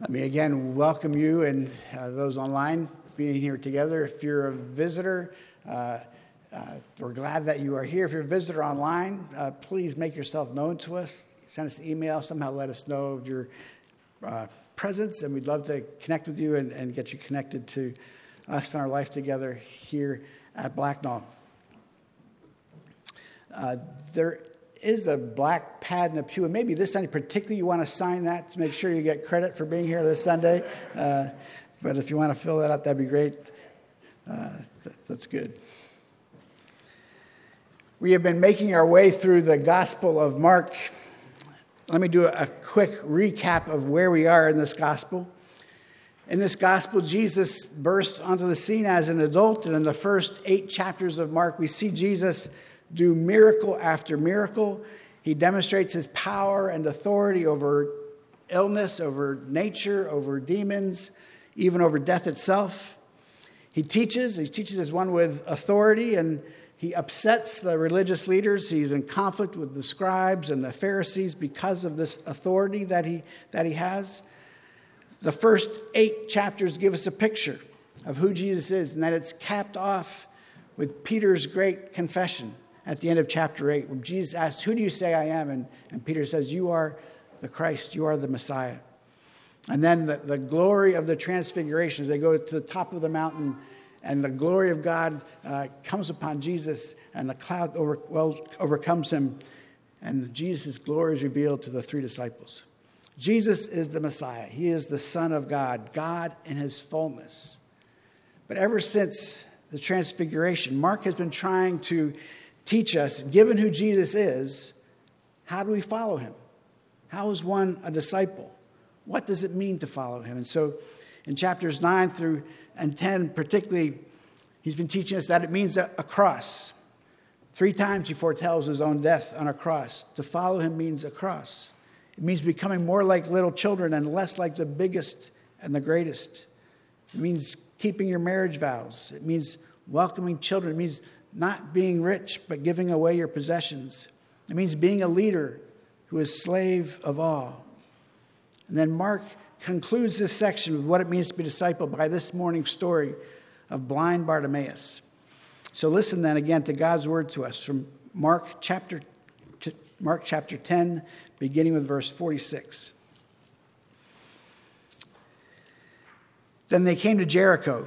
Let me again welcome you and uh, those online being here together. If you're a visitor, uh, uh, we're glad that you are here. If you're a visitor online, uh, please make yourself known to us. Send us an email, somehow let us know of your uh, presence, and we'd love to connect with you and, and, get you connected to us and our life together here at Blacknall. Uh, there is a black pad in the pew, and maybe this Sunday particularly you want to sign that to make sure you get credit for being here this Sunday. Uh, but if you want to fill that out, that'd be great. Uh, th- that's good. We have been making our way through the Gospel of Mark. Let me do a quick recap of where we are in this Gospel. In this Gospel, Jesus bursts onto the scene as an adult, and in the first eight chapters of Mark, we see Jesus do miracle after miracle. He demonstrates his power and authority over illness, over nature, over demons, even over death itself. He teaches, he teaches as one with authority, and he upsets the religious leaders. He's in conflict with the scribes and the Pharisees because of this authority that he, that he has. The first eight chapters give us a picture of who Jesus is, and that it's capped off with Peter's great confession at the end of chapter 8, when Jesus asks, Who do you say I am? And, and Peter says, You are the Christ, you are the Messiah. And then the, the glory of the transfiguration as they go to the top of the mountain, and the glory of God uh, comes upon Jesus, and the cloud over, well, overcomes him, and Jesus' glory is revealed to the three disciples. Jesus is the Messiah. He is the Son of God, God in his fullness. But ever since the Transfiguration, Mark has been trying to teach us, given who Jesus is, how do we follow him? How is one a disciple? What does it mean to follow him? And so in chapters 9 through and 10, particularly, he's been teaching us that it means a, a cross. Three times he foretells his own death on a cross. To follow him means a cross. It means becoming more like little children and less like the biggest and the greatest. It means keeping your marriage vows. It means welcoming children. It means not being rich, but giving away your possessions. It means being a leader who is slave of all. And then Mark concludes this section with what it means to be a disciple by this morning's story of blind Bartimaeus. So listen then again to God's word to us from Mark chapter, Mark chapter 10, beginning with verse 46. Then they came to Jericho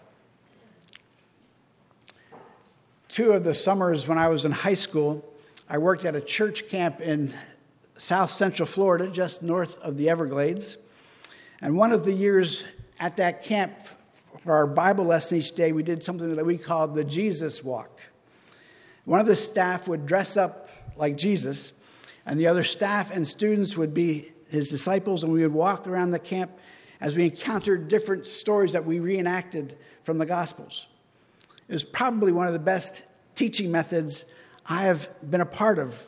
Two of the summers when I was in high school, I worked at a church camp in south central Florida, just north of the Everglades. And one of the years at that camp, for our Bible lesson each day, we did something that we called the Jesus Walk. One of the staff would dress up like Jesus, and the other staff and students would be his disciples, and we would walk around the camp as we encountered different stories that we reenacted from the Gospels is probably one of the best teaching methods I have been a part of,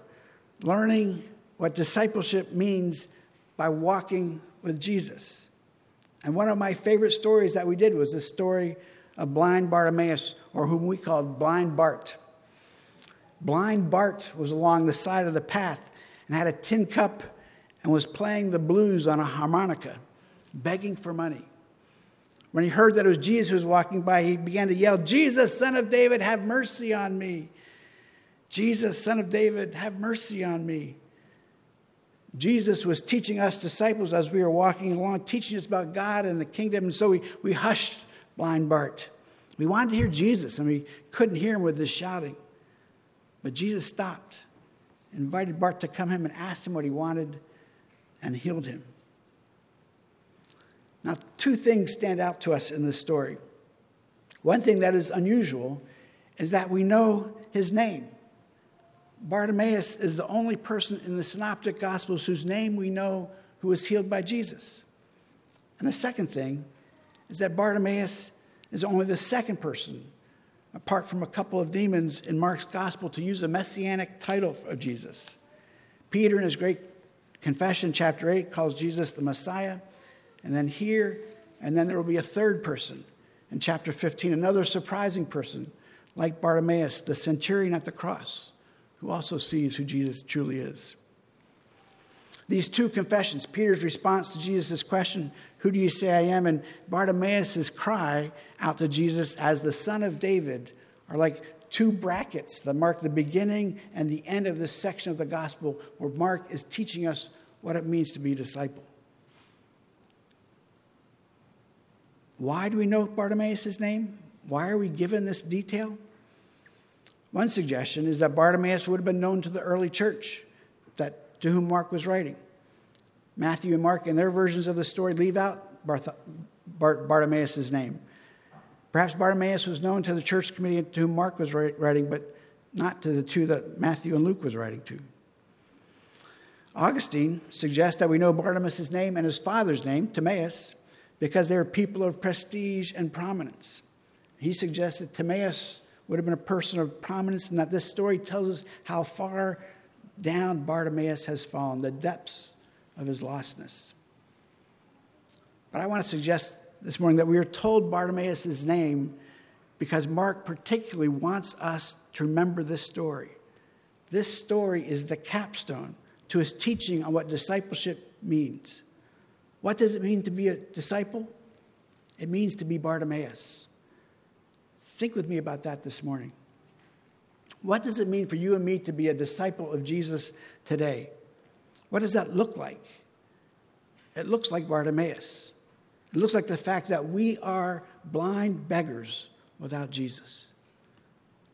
learning what discipleship means by walking with Jesus. And one of my favorite stories that we did was the story of blind Bartimaeus, or whom we called Blind Bart. Blind Bart was along the side of the path and had a tin cup and was playing the blues on a harmonica, begging for money. When he heard that it was Jesus who was walking by, he began to yell, Jesus, son of David, have mercy on me. Jesus, son of David, have mercy on me. Jesus was teaching us disciples as we were walking along, teaching us about God and the kingdom. And so we, we hushed blind Bart. We wanted to hear Jesus, and we couldn't hear him with this shouting. But Jesus stopped, invited Bart to come him and asked him what he wanted, and healed him. Now, two things stand out to us in this story. One thing that is unusual is that we know his name. Bartimaeus is the only person in the Synoptic Gospels whose name we know who was healed by Jesus. And the second thing is that Bartimaeus is only the second person, apart from a couple of demons in Mark's Gospel, to use a messianic title of Jesus. Peter, in his great confession, chapter 8, calls Jesus the Messiah. And then here, and then there will be a third person in chapter 15, another surprising person like Bartimaeus, the centurion at the cross, who also sees who Jesus truly is. These two confessions, Peter's response to Jesus' question, Who do you say I am? and Bartimaeus' cry out to Jesus as the son of David, are like two brackets that mark the beginning and the end of this section of the gospel where Mark is teaching us what it means to be a disciple. Why do we know Bartimaeus' name? Why are we given this detail? One suggestion is that Bartimaeus would have been known to the early church that, to whom Mark was writing. Matthew and Mark, in their versions of the story, leave out Barth- Bart- Bartimaeus' name. Perhaps Bartimaeus was known to the church committee to whom Mark was writing, but not to the two that Matthew and Luke was writing to. Augustine suggests that we know Bartimaeus' name and his father's name, Timaeus, because they were people of prestige and prominence. He suggests that Timaeus would have been a person of prominence, and that this story tells us how far down Bartimaeus has fallen, the depths of his lostness. But I want to suggest this morning that we are told Bartimaeus' name because Mark particularly wants us to remember this story. This story is the capstone to his teaching on what discipleship means. What does it mean to be a disciple? It means to be Bartimaeus. Think with me about that this morning. What does it mean for you and me to be a disciple of Jesus today? What does that look like? It looks like Bartimaeus. It looks like the fact that we are blind beggars without Jesus.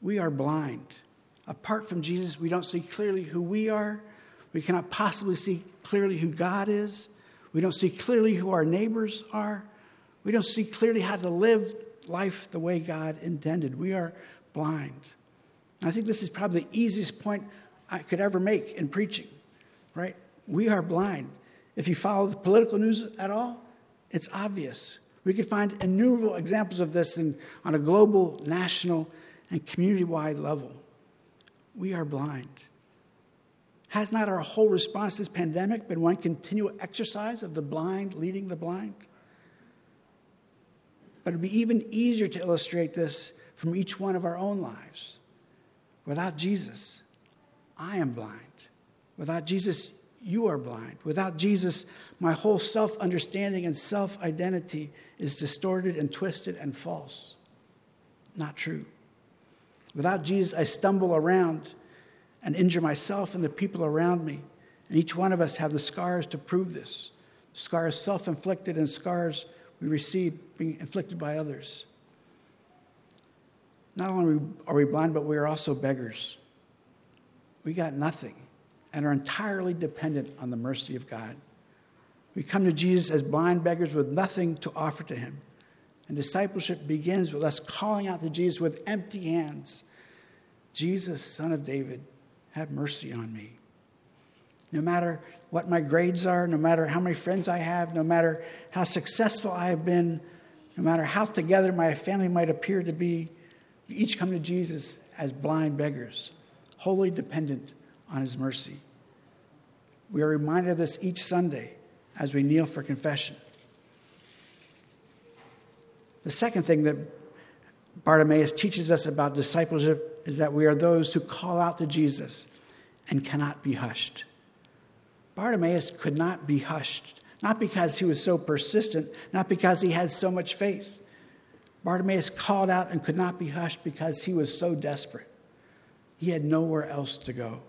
We are blind. Apart from Jesus, we don't see clearly who we are. We cannot possibly see clearly who God is. We don't see clearly who our neighbors are. We don't see clearly how to live life the way God intended. We are blind. And I think this is probably the easiest point I could ever make in preaching, right? We are blind. If you follow the political news at all, it's obvious. We could find innumerable examples of this in, on a global, national, and community wide level. We are blind. Has not our whole response to this pandemic been one continual exercise of the blind leading the blind? But it'd be even easier to illustrate this from each one of our own lives. Without Jesus, I am blind. Without Jesus, you are blind. Without Jesus, my whole self understanding and self identity is distorted and twisted and false. Not true. Without Jesus, I stumble around and injure myself and the people around me. And each one of us have the scars to prove this scars self inflicted and scars we receive being inflicted by others. Not only are we blind, but we are also beggars. We got nothing and are entirely dependent on the mercy of God. We come to Jesus as blind beggars with nothing to offer to him. And discipleship begins with us calling out to Jesus with empty hands Jesus, Son of David, have mercy on me. No matter what my grades are, no matter how many friends I have, no matter how successful I have been, no matter how together my family might appear to be, we each come to Jesus as blind beggars, wholly dependent on his mercy. We are reminded of this each Sunday as we kneel for confession. The second thing that Bartimaeus teaches us about discipleship is that we are those who call out to Jesus and cannot be hushed. Bartimaeus could not be hushed, not because he was so persistent, not because he had so much faith. Bartimaeus called out and could not be hushed because he was so desperate. He had nowhere else to go.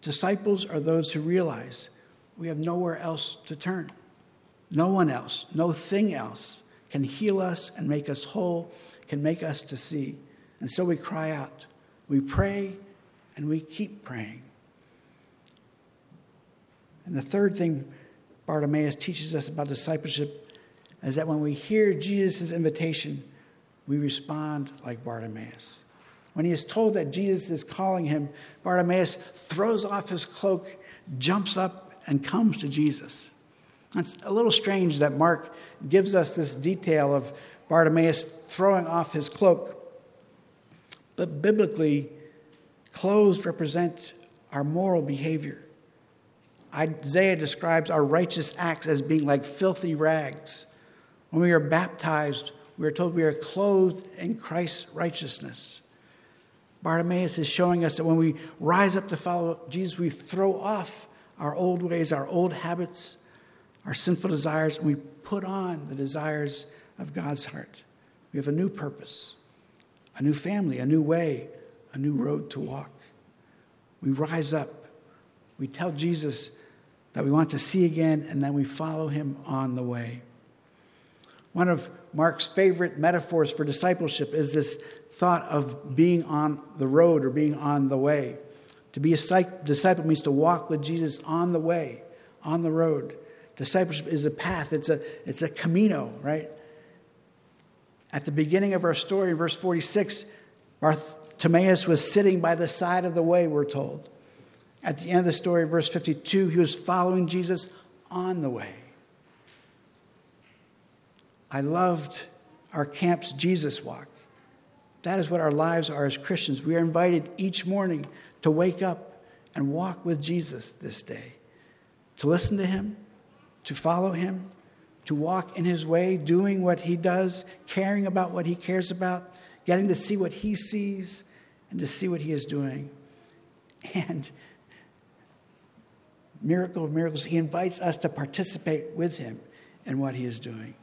Disciples are those who realize we have nowhere else to turn. No one else, no thing else can heal us and make us whole, can make us to see. And so we cry out. We pray and we keep praying. And the third thing Bartimaeus teaches us about discipleship is that when we hear Jesus' invitation, we respond like Bartimaeus. When he is told that Jesus is calling him, Bartimaeus throws off his cloak, jumps up, and comes to Jesus. It's a little strange that Mark gives us this detail of Bartimaeus throwing off his cloak. But biblically, clothes represent our moral behavior. Isaiah describes our righteous acts as being like filthy rags. When we are baptized, we are told we are clothed in Christ's righteousness. Bartimaeus is showing us that when we rise up to follow Jesus, we throw off our old ways, our old habits, our sinful desires, and we put on the desires of God's heart. We have a new purpose, a new family, a new way, a new road to walk. We rise up. We tell Jesus that we want to see again, and then we follow him on the way. One of Mark's favorite metaphors for discipleship is this thought of being on the road or being on the way. To be a disciple means to walk with Jesus on the way, on the road. Discipleship is a path, it's a, it's a camino, right? At the beginning of our story, verse 46, Bartimaeus was sitting by the side of the way, we're told. At the end of the story, verse 52, he was following Jesus on the way. I loved our camp's Jesus walk. That is what our lives are as Christians. We are invited each morning to wake up and walk with Jesus this day, to listen to him, to follow him, to walk in his way, doing what he does, caring about what he cares about, getting to see what he sees, and to see what he is doing. And miracle of miracles, he invites us to participate with him in what he is doing.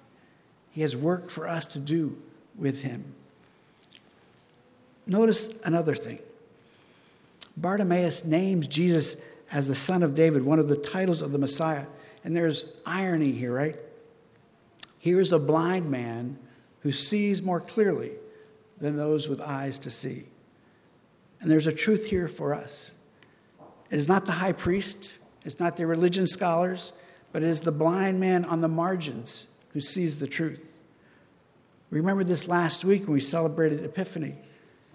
He has work for us to do with him. Notice another thing. Bartimaeus names Jesus as the son of David, one of the titles of the Messiah. And there's irony here, right? Here's a blind man who sees more clearly than those with eyes to see. And there's a truth here for us. It is not the high priest, it's not the religion scholars, but it is the blind man on the margins who sees the truth. Remember this last week when we celebrated Epiphany.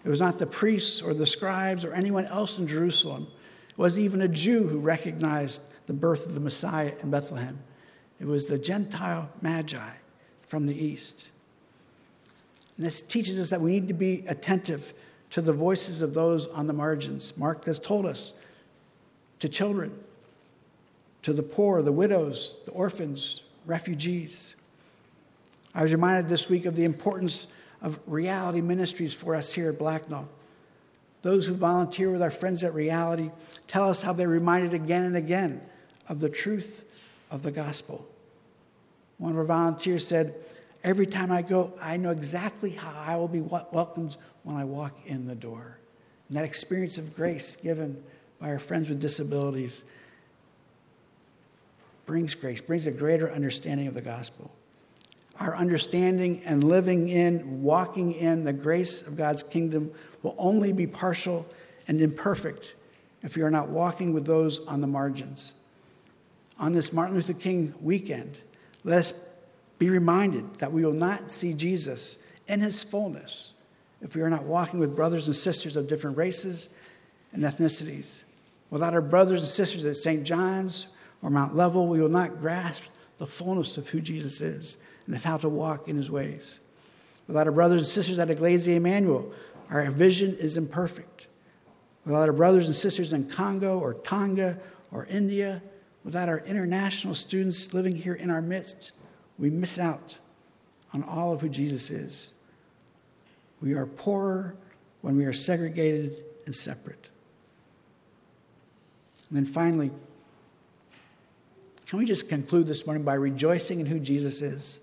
It was not the priests or the scribes or anyone else in Jerusalem. It was even a Jew who recognized the birth of the Messiah in Bethlehem. It was the Gentile Magi from the east. And this teaches us that we need to be attentive to the voices of those on the margins. Mark has told us to children, to the poor, the widows, the orphans, refugees. I was reminded this week of the importance of reality ministries for us here at Blacknall. Those who volunteer with our friends at Reality tell us how they're reminded again and again of the truth of the gospel. One of our volunteers said, Every time I go, I know exactly how I will be welcomed when I walk in the door. And that experience of grace given by our friends with disabilities brings grace, brings a greater understanding of the gospel. Our understanding and living in, walking in the grace of God's kingdom will only be partial and imperfect if we are not walking with those on the margins. On this Martin Luther King weekend, let us be reminded that we will not see Jesus in his fullness if we are not walking with brothers and sisters of different races and ethnicities. Without our brothers and sisters at St. John's or Mount Level, we will not grasp the fullness of who Jesus is and of how to walk in his ways. Without our brothers and sisters at Iglesia Emmanuel, our vision is imperfect. Without our brothers and sisters in Congo or Tonga or India, without our international students living here in our midst, we miss out on all of who Jesus is. We are poorer when we are segregated and separate. And then finally, can we just conclude this morning by rejoicing in who Jesus is?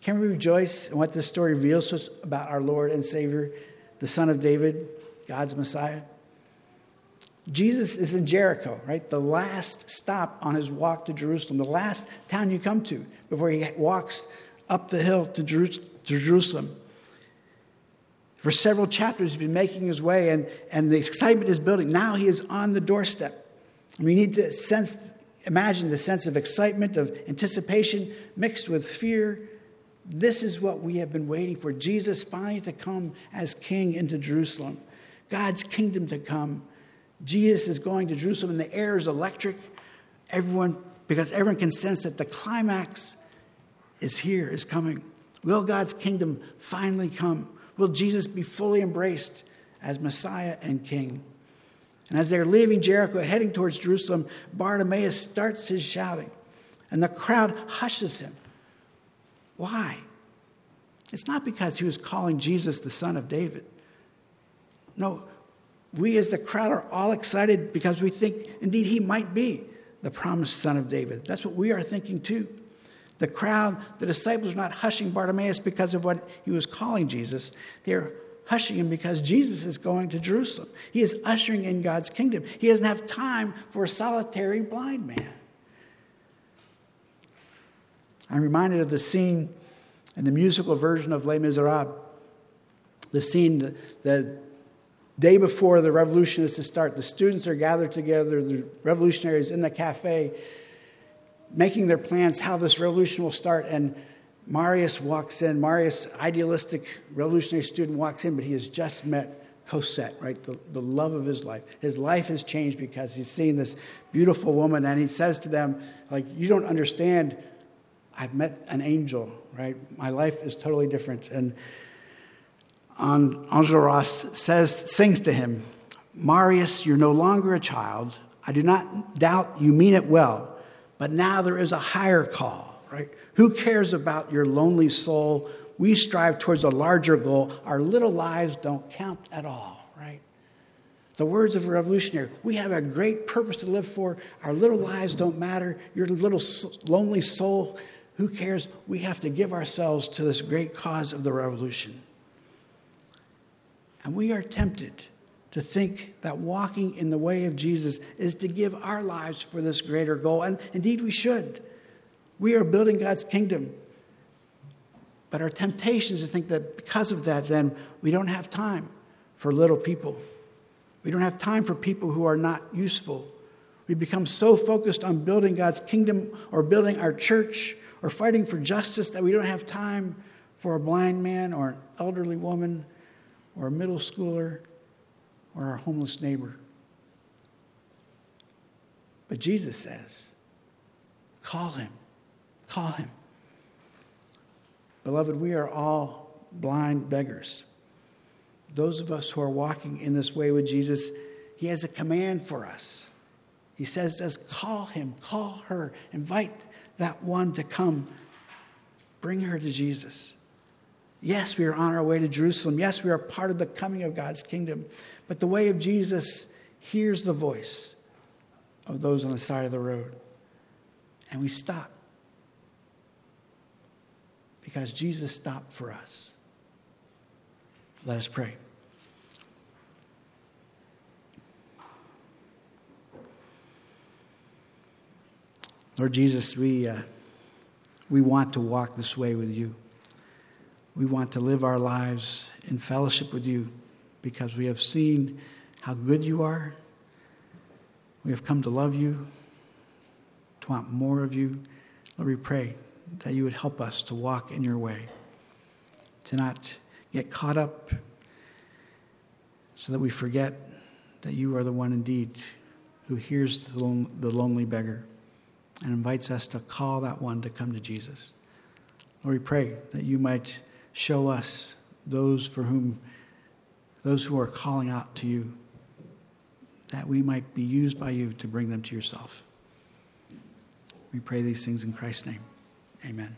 Can we rejoice in what this story reveals to us about our Lord and Savior, the Son of David, God's Messiah? Jesus is in Jericho, right? The last stop on his walk to Jerusalem, the last town you come to before he walks up the hill to Jerusalem. For several chapters, he's been making his way, and, and the excitement is building. Now he is on the doorstep. We need to sense, imagine the sense of excitement, of anticipation mixed with fear. This is what we have been waiting for Jesus finally to come as king into Jerusalem, God's kingdom to come. Jesus is going to Jerusalem, and the air is electric. Everyone, because everyone can sense that the climax is here, is coming. Will God's kingdom finally come? Will Jesus be fully embraced as Messiah and King? And as they're leaving Jericho, heading towards Jerusalem, Bartimaeus starts his shouting, and the crowd hushes him. Why? It's not because he was calling Jesus the son of David. No, we as the crowd are all excited because we think indeed he might be the promised son of David. That's what we are thinking too. The crowd, the disciples are not hushing Bartimaeus because of what he was calling Jesus. They're hushing him because Jesus is going to Jerusalem. He is ushering in God's kingdom. He doesn't have time for a solitary blind man. I'm reminded of the scene in the musical version of Les Miserables. The scene, the day before the revolution is to start, the students are gathered together, the revolutionaries in the cafe, making their plans how this revolution will start. And Marius walks in. Marius, idealistic revolutionary student, walks in, but he has just met Cosette, right? The, the love of his life. His life has changed because he's seen this beautiful woman, and he says to them, like, you don't understand. I've met an angel, right? My life is totally different. And Enjolras says, sings to him, Marius, you're no longer a child. I do not doubt you mean it well, but now there is a higher call, right? Who cares about your lonely soul? We strive towards a larger goal. Our little lives don't count at all, right? The words of a revolutionary we have a great purpose to live for. Our little lives don't matter. Your little lonely soul, who cares? We have to give ourselves to this great cause of the revolution. And we are tempted to think that walking in the way of Jesus is to give our lives for this greater goal. And indeed, we should. We are building God's kingdom. But our temptation is to think that because of that, then we don't have time for little people. We don't have time for people who are not useful. We become so focused on building God's kingdom or building our church or fighting for justice that we don't have time for a blind man or an elderly woman or a middle schooler or our homeless neighbor. But Jesus says, call him. Call him. Beloved, we are all blind beggars. Those of us who are walking in this way with Jesus, he has a command for us. He says to us, call him, call her, invite that one to come, bring her to Jesus. Yes, we are on our way to Jerusalem. Yes, we are part of the coming of God's kingdom. But the way of Jesus hears the voice of those on the side of the road. And we stop because Jesus stopped for us. Let us pray. Lord Jesus, we, uh, we want to walk this way with you. We want to live our lives in fellowship with you because we have seen how good you are. We have come to love you, to want more of you. Lord, we pray that you would help us to walk in your way, to not get caught up so that we forget that you are the one indeed who hears the lonely beggar and invites us to call that one to come to Jesus. Lord, we pray that you might show us those for whom, those who are calling out to you, that we might be used by you to bring them to yourself. We pray these things in Christ's name. Amen.